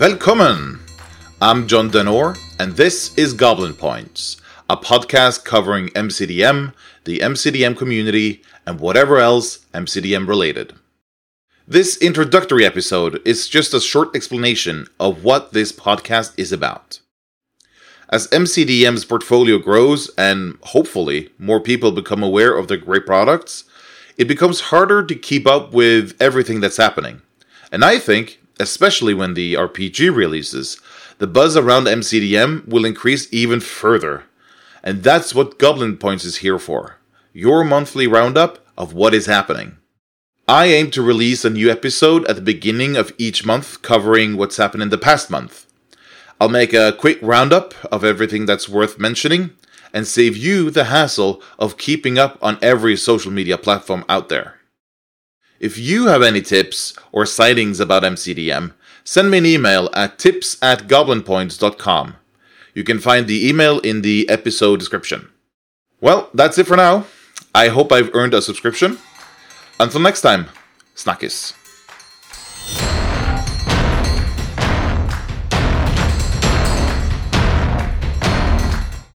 Velkommen! I'm Jon de Nor, and this is Goblin Points, a podcast covering MCDM, the MCDM community, and whatever else MCDM related. This introductory episode is just a short explanation of what this podcast is about. As MCDM's portfolio grows and hopefully more people become aware of their great products, it becomes harder to keep up with everything that's happening. And I think especially when the RPG releases, the buzz around MCDM will increase even further. And that's what Goblin Points is here for your monthly roundup of what is happening. I aim to release a new episode at the beginning of each month covering what's happened in the past month. I'll make a quick roundup of everything that's worth mentioning and save you the hassle of keeping up on every social media platform out there. If you have any tips or sightings about MCDM, send me an email at tips at goblinpoints.com. You can find the email in the episode description. Well, that's it for now. I hope I've earned a subscription. Until next time, snackis.